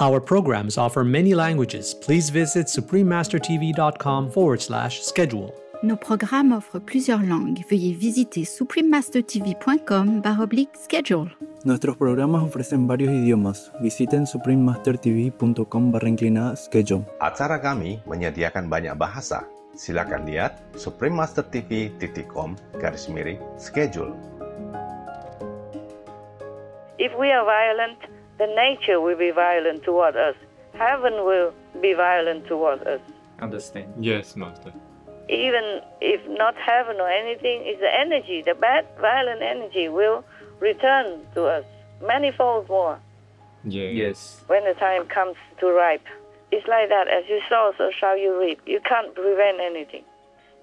Our programs offer many languages. Please visit suprememastertv.com forward slash schedule. Nos programmes offrent plusieurs langues. Veuillez visiter suprememastertv.com baroblique schedule. Nuestros programas ofrecen varios idiomas. Visiten suprememastertv.com barra inclinada schedule. Acara kami menyediakan banyak bahasa. Silakan lihat suprememastertv.com garis miring schedule. If we are violent, then nature will be violent toward us. Heaven will be violent toward us. Understand. Yes, Master. Even if not heaven or anything, it's the energy, the bad, violent energy will return to us manifold more Yeah. Yes. when the time comes to ripe. It's like that. As you sow, so shall you reap. You can't prevent anything.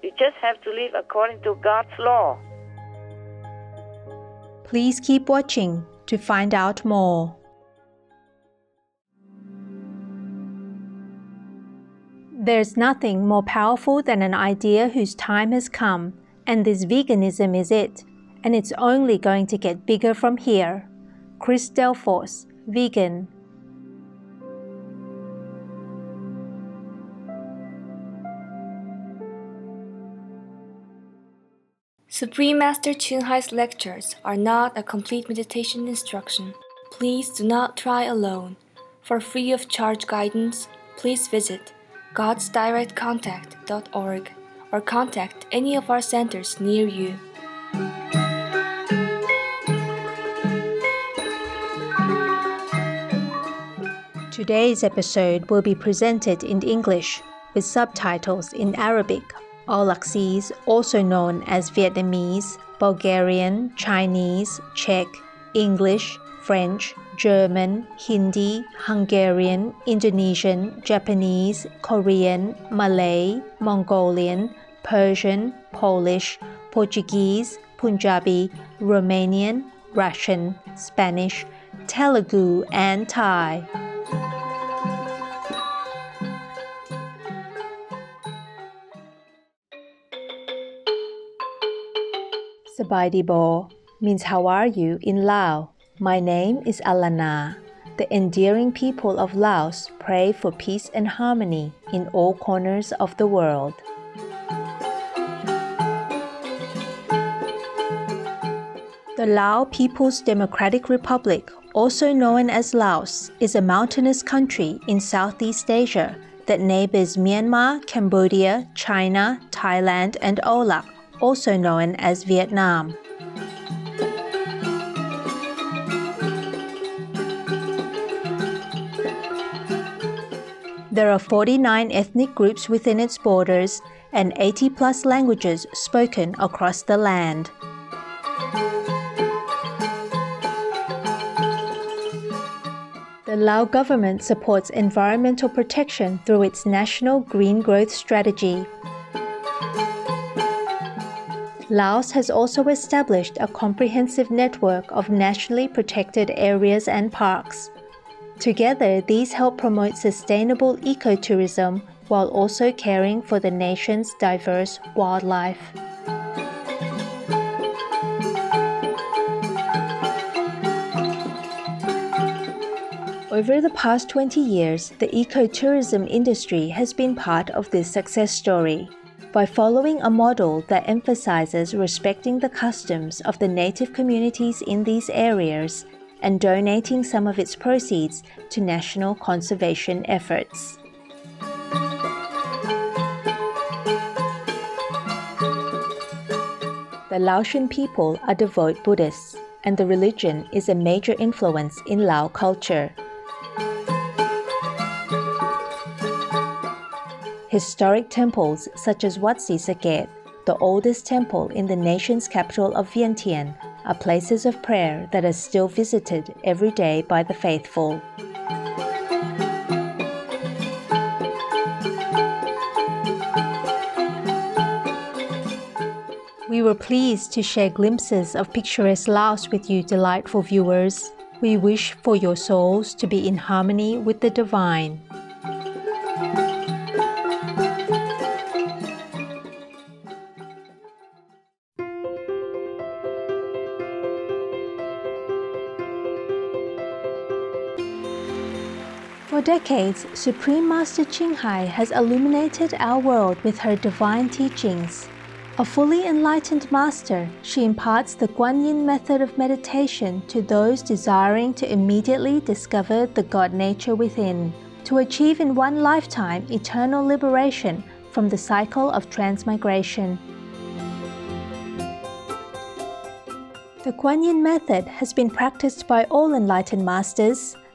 You just have to live according to God's law. Please keep watching to find out more. There's nothing more powerful than an idea whose time has come, and this veganism is it, and it's only going to get bigger from here. Chris Delforce, vegan. Supreme Master Ching Hai's lectures are not a complete meditation instruction. Please do not try alone. For free of charge guidance, please visit godsdirectcontact.org or contact any of our centers near you. Today's episode will be presented in English with subtitles in Arabic, Aulacese, also known as Vietnamese, Bulgarian, Chinese, Czech, English, French, German, Hindi, Hungarian, Indonesian, Japanese, Korean, Malay, Mongolian, Persian, Polish, Portuguese, Punjabi, Romanian, Russian, Spanish, Telugu, and Thai. Sabaidi Bo means how are you in Lao. My name is Alana. The endearing people of Laos pray for peace and harmony in all corners of the world. The Lao People's Democratic Republic, also known as Laos, is a mountainous country in Southeast Asia that neighbors Myanmar, Cambodia, China, Thailand, and Âu Lạc, also known as Vietnam. There are 49 ethnic groups within its borders and 80 plus languages spoken across the land. The Lao government supports environmental protection through its National Green Growth Strategy. Laos has also established a comprehensive network of nationally protected areas and parks. Together, these help promote sustainable ecotourism while also caring for the nation's diverse wildlife. Over the past 20 years, the ecotourism industry has been part of this success story. By following a model that emphasizes respecting the customs of the native communities in these areas and donating some of its proceeds to national conservation efforts. The Laotian people are devout Buddhists, and the religion is a major influence in Lao culture. Historic temples such as Wat Si Saket, the oldest temple in the nation's capital of Vientiane, are places of prayer that are still visited every day by the faithful. We were pleased to share glimpses of picturesque Laos with you, delightful viewers. We wish for your souls to be in harmony with the divine. For decades, Supreme Master Ching Hai has illuminated our world with her divine teachings. A fully enlightened master, she imparts the Guanyin method of meditation to those desiring to immediately discover the God nature within, to achieve in one lifetime eternal liberation from the cycle of transmigration. The Guanyin method has been practiced by all enlightened masters,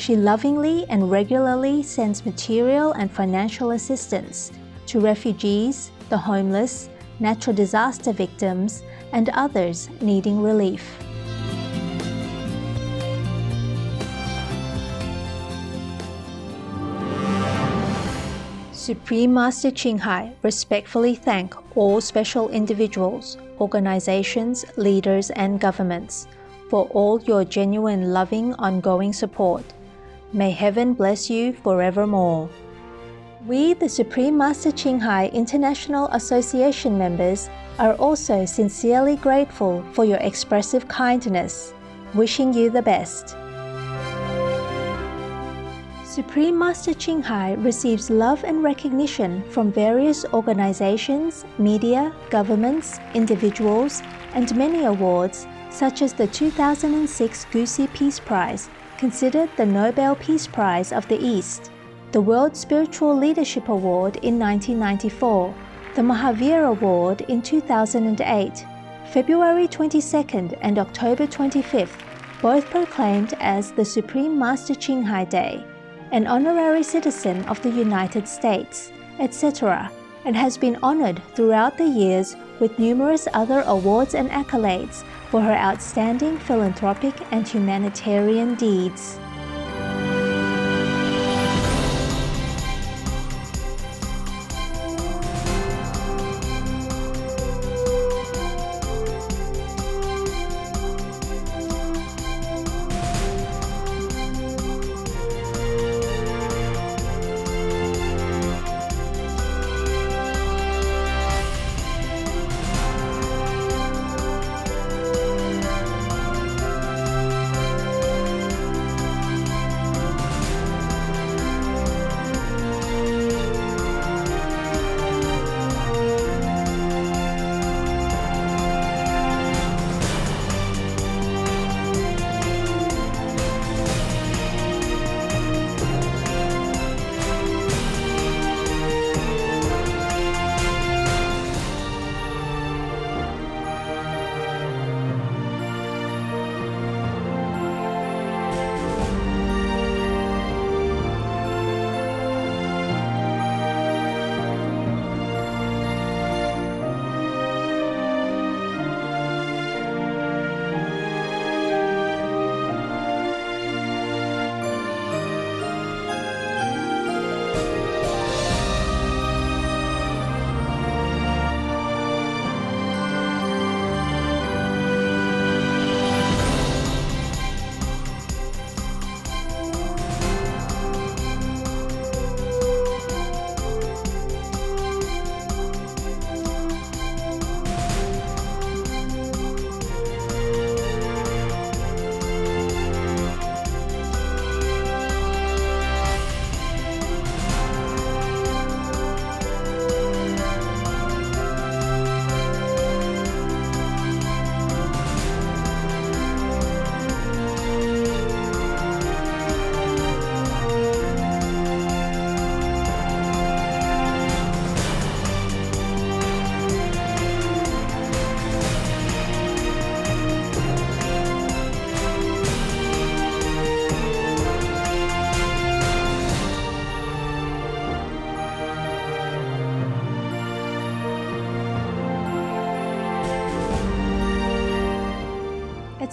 she lovingly and regularly sends material and financial assistance to refugees, the homeless, natural disaster victims, and others needing relief. Supreme Master Ching Hai respectfully thank all special individuals, organizations, leaders, and governments for all your genuine, loving, ongoing support May heaven bless you forevermore. We, the Supreme Master Ching Hai International Association members, are also sincerely grateful for your expressive kindness, wishing you the best. Supreme Master Ching Hai receives love and recognition from various organizations, media, governments, individuals, and many awards, such as the 2006 Gusi Peace Prize considered the Nobel Peace Prize of the East, the World Spiritual Leadership Award in 1994, the Mahavir Award in 2008, February 22nd and October 25th, both proclaimed as the Supreme Master Ching Hai Day, an honorary citizen of the United States, etc., and has been honored throughout the years with numerous other awards and accolades for her outstanding philanthropic and humanitarian deeds.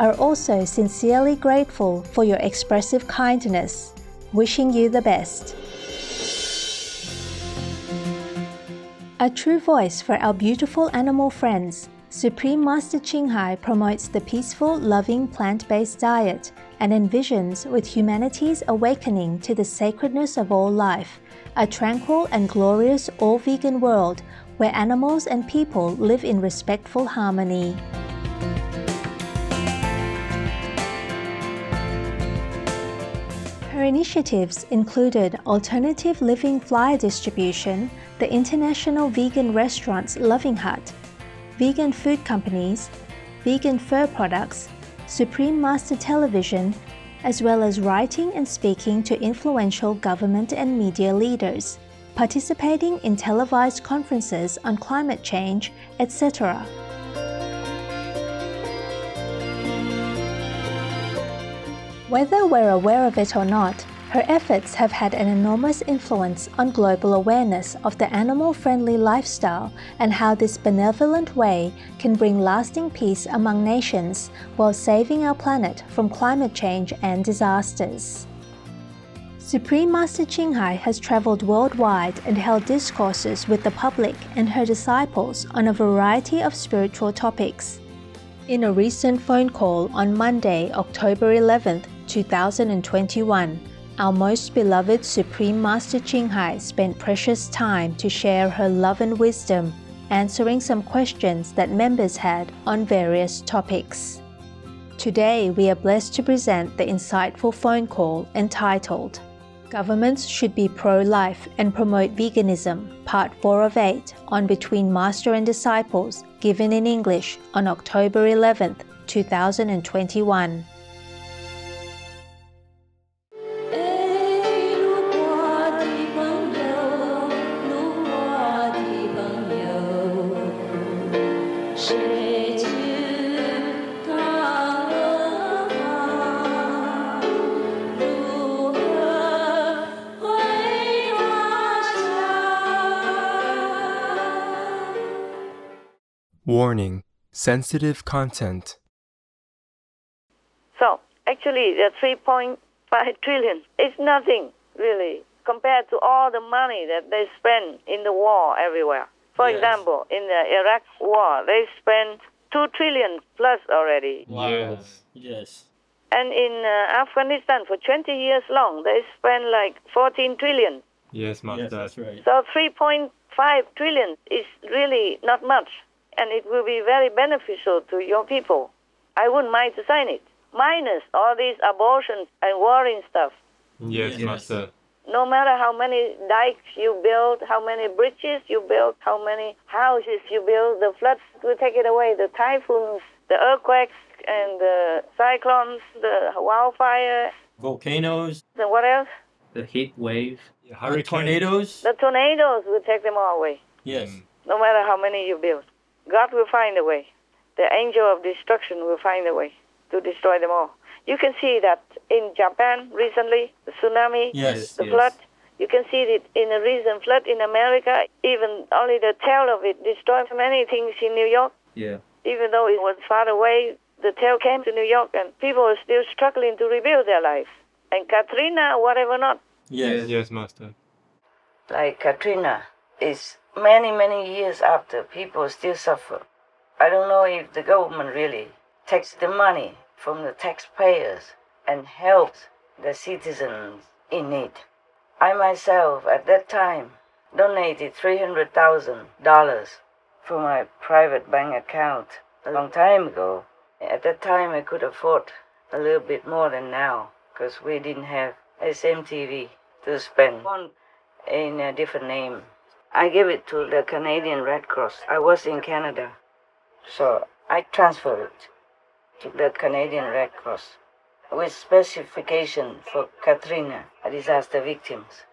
are also sincerely grateful for your expressive kindness, wishing you the best. A true voice for our beautiful animal friends, Supreme Master Ching Hai promotes the peaceful, loving plant based diet and envisions with humanity's awakening to the sacredness of all life, a tranquil and glorious all vegan world where animals and people live in respectful harmony. Her initiatives included alternative living flyer distribution, the international vegan restaurants Loving Hut, vegan food companies, vegan fur products, Supreme Master Television, as well as writing and speaking to influential government and media leaders, participating in televised conferences on climate change, etc. Whether we're aware of it or not, her efforts have had an enormous influence on global awareness of the animal friendly lifestyle and how this benevolent way can bring lasting peace among nations while saving our planet from climate change and disasters. Supreme Master Ching Hai has traveled worldwide and held discourses with the public and her disciples on a variety of spiritual topics. In a recent phone call on Monday, October 11, 2021, our most beloved Supreme Master Ching Hai spent precious time to share her love and wisdom, answering some questions that members had on various topics. Today, we are blessed to present the insightful phone call entitled Governments Should Be Pro Life and Promote Veganism, Part 4 of 8, on Between Master and Disciples, given in English on October 11, 2021. Warning Sensitive content. So, actually, the 3.5 trillion is nothing, really, compared to all the money that they spend in the war everywhere. For Yes. example, in the Iraq war, they spent 2 trillion plus already. Yes. Yes. And in uh, Afghanistan, for 20 years long, they spent like 14 trillion. Yes, Master. Yes, that's right. So 3.5 trillion is really not much, and it will be very beneficial to your people. I wouldn't mind to sign it, minus all these abortions and warring stuff. Yes, Yes. Master. No matter how many dikes you build, how many bridges you build, how many houses you build, the floods will take it away. The typhoons, the earthquakes, and the cyclones, the wildfire, Volcanoes, The what else? the heat wave, hurricane. tornadoes. The tornadoes will take them all away. Yes. Mm. no matter how many you build. God will find a way. The angel of destruction will find a way to destroy them all. You can see that in Japan recently, the tsunami, Yes. the yes. flood. You can see it in a recent flood in America. Even only the tail of it destroyed many things in New York. Yeah. Even though it was far away, the tail came to New York, and people are still struggling to rebuild their life. And Katrina, whatever not, Yes. Yes, Master. like Katrina, is many, many years after people still suffer. I don't know if the government really takes the money from the taxpayers and helps the citizens in need. I myself, at that time, donated $300,000 from my private bank account a long time ago. At that time, I could afford a little bit more than now because we didn't have SMTV to spend in a different name. I gave it to the Canadian Red Cross. I was in Canada, so I transferred it to the Canadian Red Cross. with specification for Katrina disaster victims.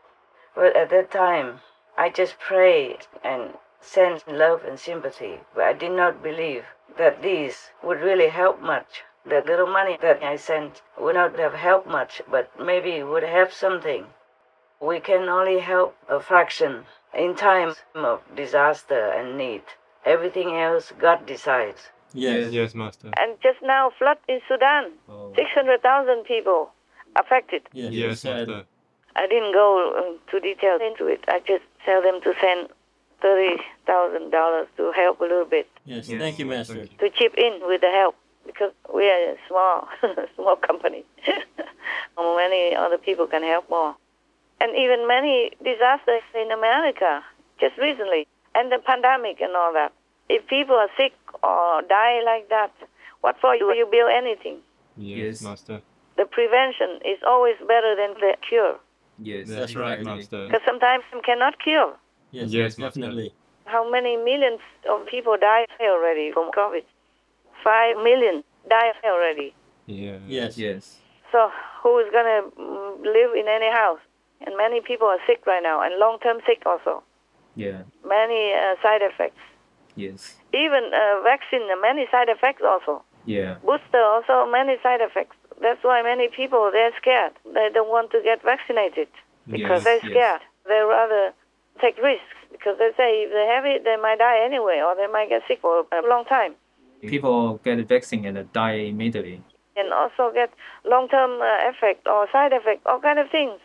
But at that time, I just prayed and sent love and sympathy, but I did not believe that these would really help much. The little money that I sent would not have helped much, but maybe would have something. We can only help a fraction in times of disaster and need. Everything else God decides. Yes. Yes, Master. And just now, flood in Sudan, Oh. 600,000 people affected. Yes. you Yes, Master. I didn't go um, to detail into it. I just tell them to send $30,000 to help a little bit, Yes. Yes, Thank you, Master. thank you. to chip in with the help because we are a small, small company. many other people can help more. And even many disasters in America just recently, and the pandemic and all that. If people are sick or die like that, what for do you build anything? Yes, Master. The prevention is always better than the cure. Yes. That's That's right, right. Master. Because sometimes you cannot cure. Yes. Yes, Yes. Definitely. How many millions of people die already from COVID? Five million die already. Yeah. Yes. Yes. So who is gonna mm, live in any house? And many people are sick right now, and long-term sick also. Yeah. Many uh, side effects. Yes. Even uh, vaccine, many side effects also. Yeah. Booster also many side effects. That's why many people they're scared. They don't want to get vaccinated because Yes, they're yes. scared. They rather take risks because they say if they have it, they might die anyway, or they might get sick for a long time. People get a vaccine and die immediately. and also get long-term uh, effect or side effect, all kind of things.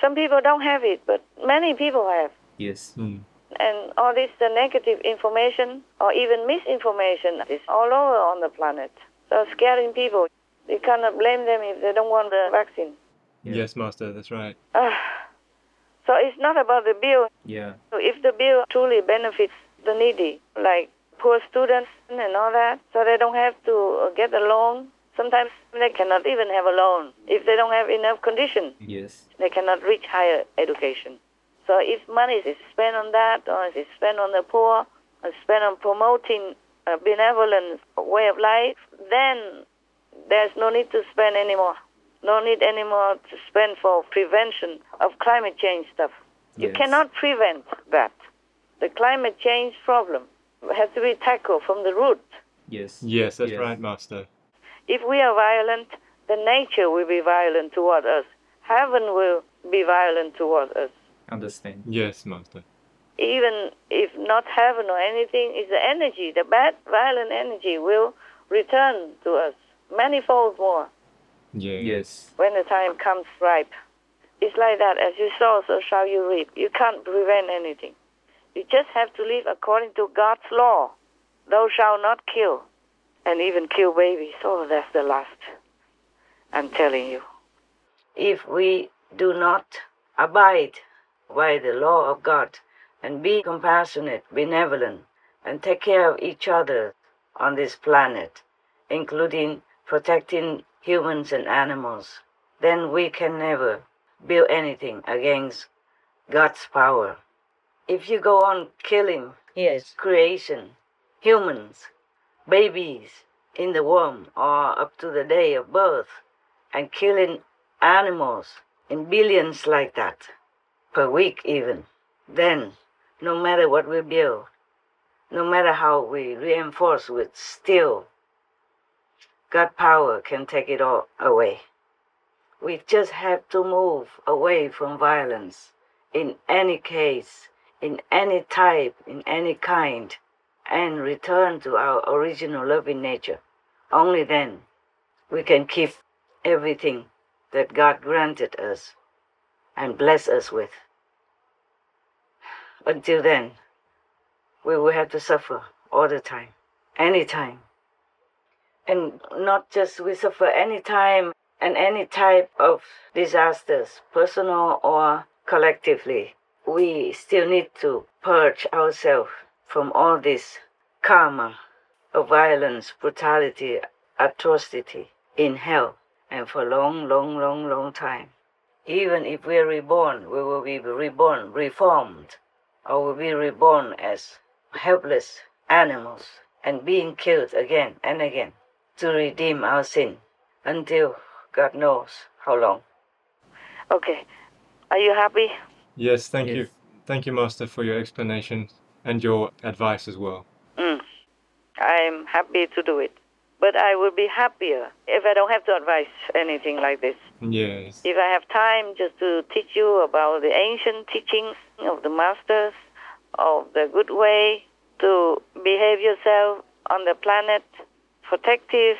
Some people don't have it, but many people have. Yes. Mm. And all this the negative information or even misinformation is all over on the planet. So scaring people. You cannot blame them if they don't want the vaccine. Yes, Master. That's right. Ah. so it's not about the bill. Yeah. So if the bill truly benefits the needy, like poor students and all that, so they don't have to uh, get a loan. Sometimes they cannot even have a loan if they don't have enough condition. Yes. They cannot reach higher education. So if money is spent on that, or is spent on the poor, or spent on promoting a benevolent way of life, then there's no need to spend anymore. No need anymore to spend for prevention of climate change stuff. You cannot prevent that. The climate change problem has to be tackled from the root. Yes. Yes, that's Yes. right, Master. If we are violent, then nature will be violent toward us. Heaven will be violent toward us. Understand. Yes, Master. Even if not heaven or anything, it's the energy, the bad, violent energy will return to us manifold more Yeah. Yes. when the time comes ripe. It's like that. As you sow, so shall you reap. You can't prevent anything. You just have to live according to God's law. Thou shalt not kill, and even kill babies. Oh, that's the last. I'm telling you. If we do not abide by the law of God and be compassionate, benevolent, and take care of each other on this planet, including protecting humans and animals, then we can never build anything against God's power. If you go on killing yes. creation, humans, babies in the womb or up to the day of birth, and killing animals in billions like that per week, even, then no matter what we build, no matter how we reinforce with steel, God power can take it all away. We just have to move away from violence in any case, in any type, in any kind, and return to our original loving nature. Only then we can keep everything that God granted us and bless us with. Until then, we will have to suffer all the time, anytime. And not just we suffer anytime and any type of disasters, personal or collectively. We still need to purge ourselves from all this karma of violence, brutality, atrocity in hell and for long, long, long, long time. Even if we're reborn, we will be reborn, reformed, or will be reborn as helpless animals and being killed again and again to redeem our sin until God knows how long. Okay. Are you happy? Yes, thank you. Thank you, Master, for your explanation and your advice as well. Mm. I'm happy to do it. But I would be happier if I don't have to advise anything like this. Yes. If I have time just to teach you about the ancient teachings of the masters, of the good way to behave yourself on the planet, protective,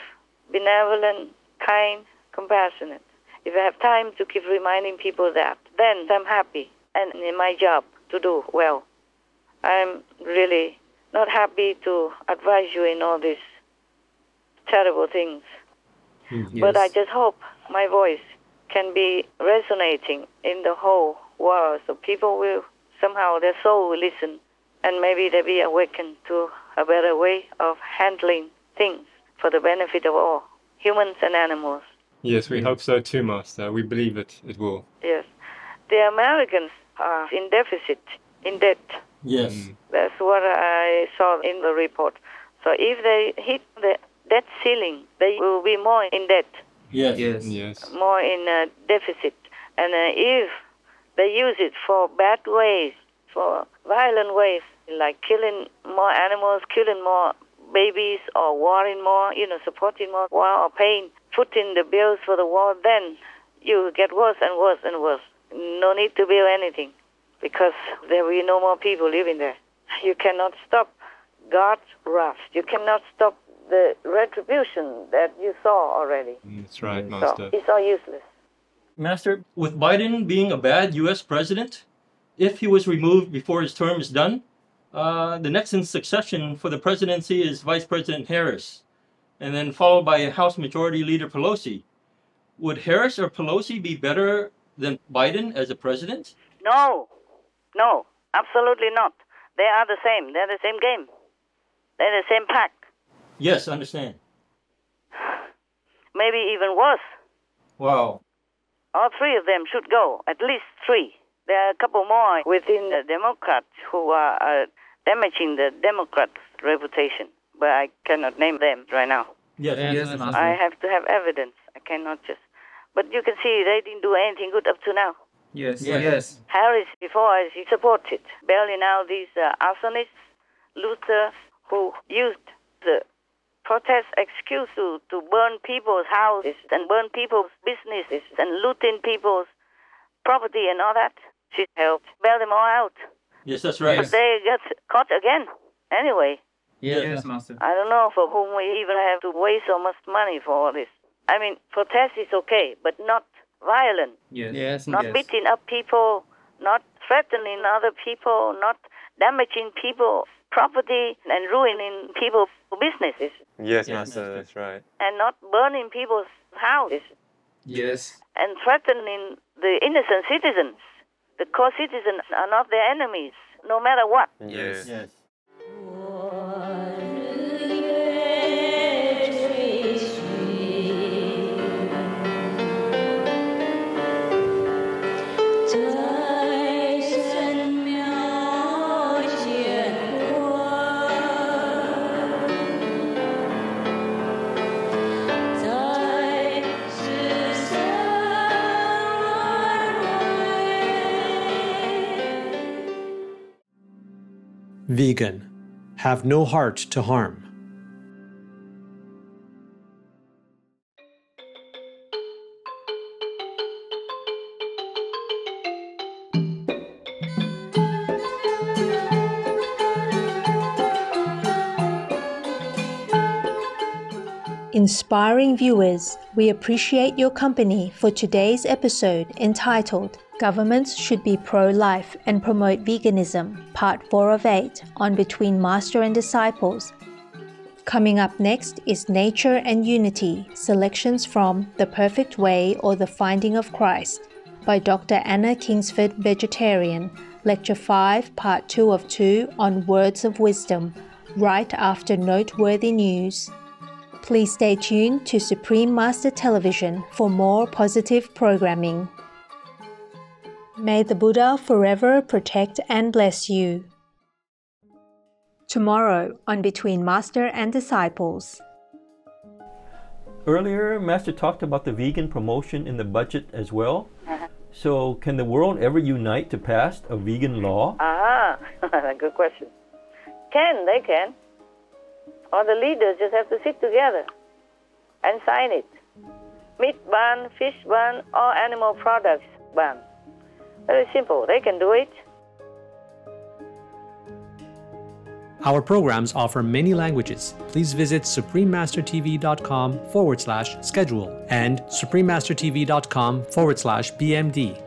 benevolent, kind, compassionate. If I have time to keep reminding people that, then I'm happy and in my job to do well. I'm really not happy to advise you in all these terrible things. Mm, but I just hope my voice can be resonating in the whole world so people will somehow their soul will listen and maybe they will be awakened to a better way of handling things for the benefit of all, humans and animals. Yes, we hope so too, Master. We believe it, it will. Yes. The Americans are in deficit, in debt. Yes. Mm. That's what I saw in the report. So if they hit the debt ceiling, they will be more in debt, Yes. Yes. Yes. more in uh, deficit. And uh, if they use it for bad ways, for violent ways, like killing more animals, killing more babies, or warring more, you know, supporting more war or paying, footing the bills for the war, then you get worse and worse and worse. No need to build anything because there will be no more people living there. You cannot stop God's wrath. You cannot stop the retribution that you saw already. That's right, So Master. it's all useless. Master, with Biden being a bad U.S. president, if he was removed before his term is done, uh, the next in succession for the presidency is Vice President Harris, and then followed by House Majority Leader Pelosi. Would Harris or Pelosi be better than Biden as a president? No, no, absolutely not. They are the same. They're the same game. They're the same pack. Yes, I understand. Maybe even worse. Wow. All three of them should go. At least three. There are a couple more within the Democrats who are uh, damaging the Democrats' reputation, but I cannot name them right now. Yes, Yes, Master. I have to have evidence. I cannot just. But you can see they didn't do anything good up to now. Yes. Yes. Yes. Harris, before, he supported bailing out these uh, arsonists, looters, who used the protest excuse to, to burn people's houses and burn people's businesses and looting people's property and all that. She helped bail them all out. Yes, that's right. But they got caught again. Anyway, Yes, Master. I don't know for whom we even have to waste so much money for all this. I mean, protest is okay, but not violent. Yes. Yes, not yes. beating up people, not threatening other people, not damaging people's property and ruining people's businesses, Yes, Yes, Master, uh, that's right. and not burning people's houses Yes. and threatening the innocent citizens. The co-citizens are not their enemies, no matter what. Yes. Yes. Vegan. Have no heart to harm. Inspiring viewers, we appreciate your company for today's episode entitled Governments Should Be Pro Life and Promote Veganism, Part 4 of 8 on Between Master and Disciples. Coming up next is Nature and Unity selections from The Perfect Way or The Finding of Christ by Dr. Anna Kingsford, Vegetarian, Lecture 5, Part 2 of 2 on Words of Wisdom, right after noteworthy news. Please stay tuned to Supreme Master Television for more positive programming. May the Buddha forever protect and bless you. Tomorrow on Between Master and Disciples. Earlier, Master talked about the vegan promotion in the budget as well. Uh-huh. So, can the world ever unite to pass a vegan law? Aha, good question. Can, they can. Or the leaders just have to sit together and sign it. Meat ban, fish ban, or animal products ban. Very simple. They can do it. Our programs offer many languages. Please visit suprememastertv.com forward slash schedule and suprememastertv.com forward slash BMD